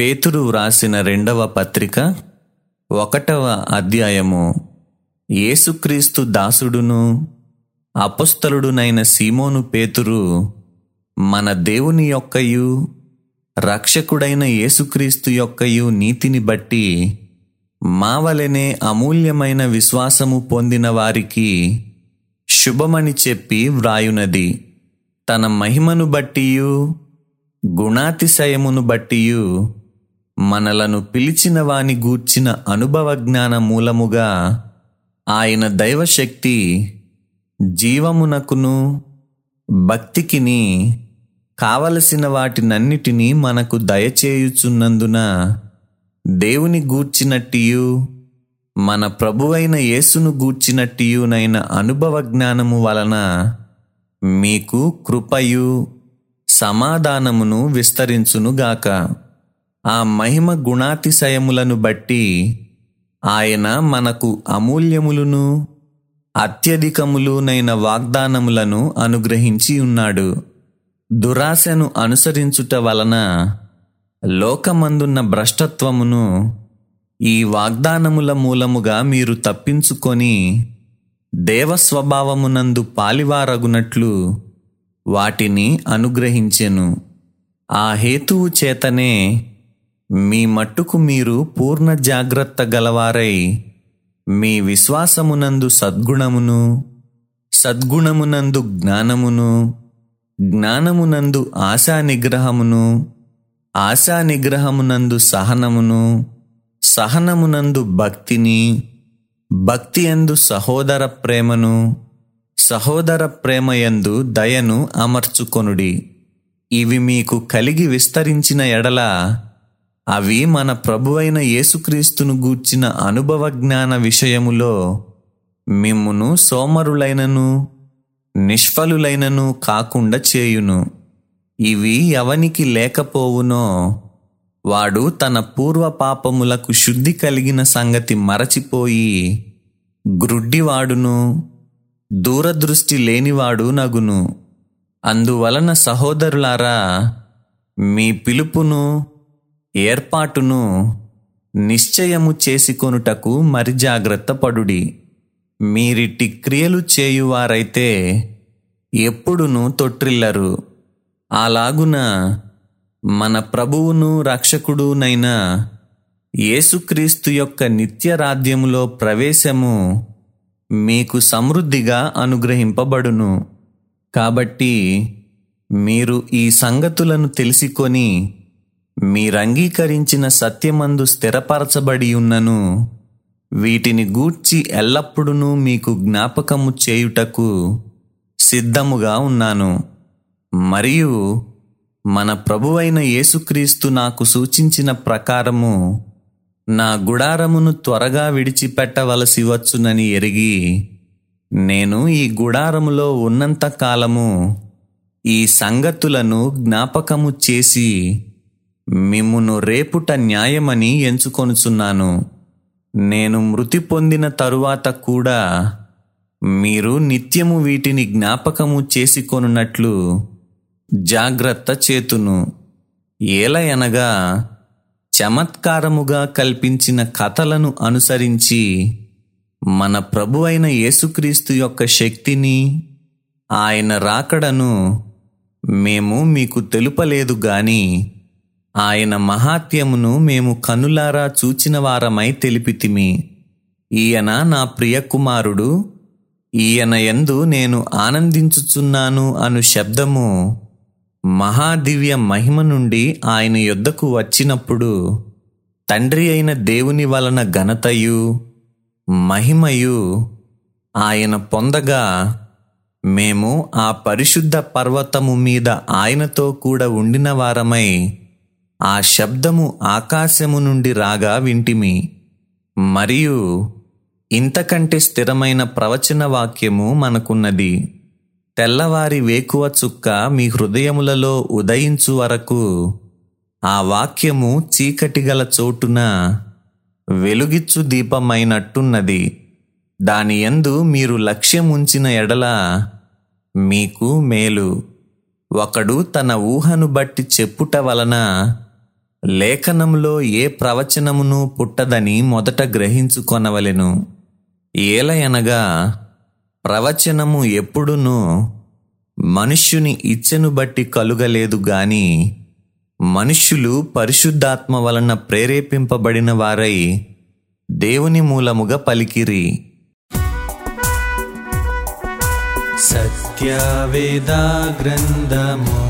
పేతురు వ్రాసిన రెండవ పత్రిక ఒకటవ అధ్యాయము. యేసుక్రీస్తు దాసుడును అపస్థలుడునైన సీమోను పేతురు మన దేవుని యొక్కయు రక్షకుడైన యేసుక్రీస్తు యొక్కయు నీతిని బట్టి మా వలెనే అమూల్యమైన విశ్వాసము పొందిన వారికి శుభమని చెప్పి వ్రాయునది. తన మహిమను బట్టియు గుణాతిశయమును బట్టియు మనలను పిలిచిన వాని గూర్చిన అనుభవ జ్ఞాన మూలముగా ఆయన దైవశక్తి జీవమునకును భక్తికిని కావలసిన వాటినన్నిటినీ మనకు దయచేయుచున్నందున దేవుని గూర్చినట్టియు మన ప్రభువైన యేసును గూర్చినట్టియునైన అనుభవ జ్ఞానము వలన మీకు కృపయు సమాధానమును విస్తరించునుగాక. ఆ మహిమ గుణాతిశయములను బట్టి ఆయన మనకు అమూల్యములను అత్యధికములునైన వాగ్దానములను అనుగ్రహించి ఉన్నాడు. దురాశను అనుసరించుట వలన లోకమందున్న భ్రష్టత్వమును ఈ వాగ్దానముల మూలముగా మీరు తప్పించుకొని దేవస్వభావమునందు పాలివారగునట్లు వాటిని అనుగ్రహించెను. ఆ హేతువు చేతనే మీ మట్టుకు మీరు పూర్ణ జాగ్రత్త గలవారై మీ విశ్వాసమునందు సద్గుణమును సద్గుణమునందు జ్ఞానమును జ్ఞానమునందు ఆశా నిగ్రహమును ఆశా నిగ్రహమునందు సహనమును సహనమునందు భక్తిని భక్తి యందు సహోదర ప్రేమను సహోదర ప్రేమయందు దయను అమర్చుకొనుడి. ఇవి మీకు కలిగి విస్తరించిన ఎడల అవి మన ప్రభువైన యేసుక్రీస్తును గూర్చిన అనుభవ జ్ఞాన విషయములో మిమ్మును సోమరులైనను నిష్ఫలులైనను కాకుండా చేయును. ఇవి ఎవనికి లేకపోవునో వాడు తన పూర్వ పాపములకు శుద్ధి కలిగిన సంగతి మరచిపోయి గ్రుడ్డివాడును దూరదృష్టి లేనివాడు నగును. అందువలన సహోదరులారా మీ పిలుపును ఏర్పాటును నిశ్చయము చేసుకొనుటకు మరి జాగ్రత్త పడుడి. మీరిట్టి క్రియలు చేయువారైతే ఎప్పుడునూ తొట్టిల్లరు అలాగున మన ప్రభువును రక్షకుడునైన యేసుక్రీస్తు యొక్క నిత్య రాజ్యములో ప్రవేశము మీకు సమృద్ధిగా అనుగ్రహింపబడును. కాబట్టి మీరు ఈ సంగతులను తెలుసుకొని మీరంగీకరించిన సత్యమందు స్థిరపరచబడి ఉన్నను వీటిని గూర్చి ఎల్లప్పుడూ మీకు జ్ఞాపకము చేయుటకు సిద్ధముగా ఉన్నాను. మరియు మన ప్రభువైన యేసుక్రీస్తు నాకు సూచించిన ప్రకారము నా గుడారమును త్వరగా విడిచిపెట్టవలసి వచ్చునని ఎరిగి నేను ఈ గుడారములో ఉన్నంత కాలము ఈ సంగతులను జ్ఞాపకము చేసి మిమ్మును రేపుట న్యాయమని ఎంచుకొనుచున్నాను. నేను మృతి పొందిన తరువాత కూడా మీరు నిత్యము వీటిని జ్ఞాపకము చేసుకొనున్నట్లు జాగ్రత్త చేతును. ఏలయనగా చమత్కారముగా కల్పించిన కథలను అనుసరించి మన ప్రభు అయిన యేసుక్రీస్తు యొక్క శక్తిని ఆయన రాకడను మేము మీకు తెలుపలేదు గాని ఆయన మహాత్యమును మేము కనులారా చూచిన వారమై తెలిపితిమి. ఈయన నా ప్రియ కుమారుడు ఈయన ఎందు నేను ఆనందించుచున్నాను అను శబ్దము మహాదివ్య మహిమ నుండి ఆయన యొద్దకు వచ్చినప్పుడు తండ్రి అయిన దేవుని వలన ఘనతయు మహిమయు ఆయన పొందగా మేము ఆ పరిశుద్ధ పర్వతము మీద ఆయనతో కూడా ఉండిన వారమై ఆ శబ్దము ఆకాశము నుండి రాగా వింటిమి. మరియు ఇంతకంటే స్థిరమైన ప్రవచన వాక్యము మనకున్నది. తెల్లవారి వేకువ చుక్క మీ హృదయములలో ఉదయించు వరకు ఆ వాక్యము చీకటి గల చోటున వెలుగిచ్చు దీపమైనట్టున్నది. దాని యందు మీరు లక్ష్యముంచిన ఎడల మీకు మేలు. ఒకడు తన ఊహను బట్టి చెప్పుట వలన లేఖనంలో ఏ ప్రవచనమును పుట్టదని మొదట గ్రహించుకొనవలెను. ఏలయనగా ప్రవచనము ఎప్పుడునూ మనుష్యుని ఇచ్చను బట్టి కలుగలేదు గాని మనుష్యులు పరిశుద్ధాత్మ వలన ప్రేరేపింపబడిన వారై దేవుని మూలముగా పలికిరి. సత్యవేదా గ్రంథము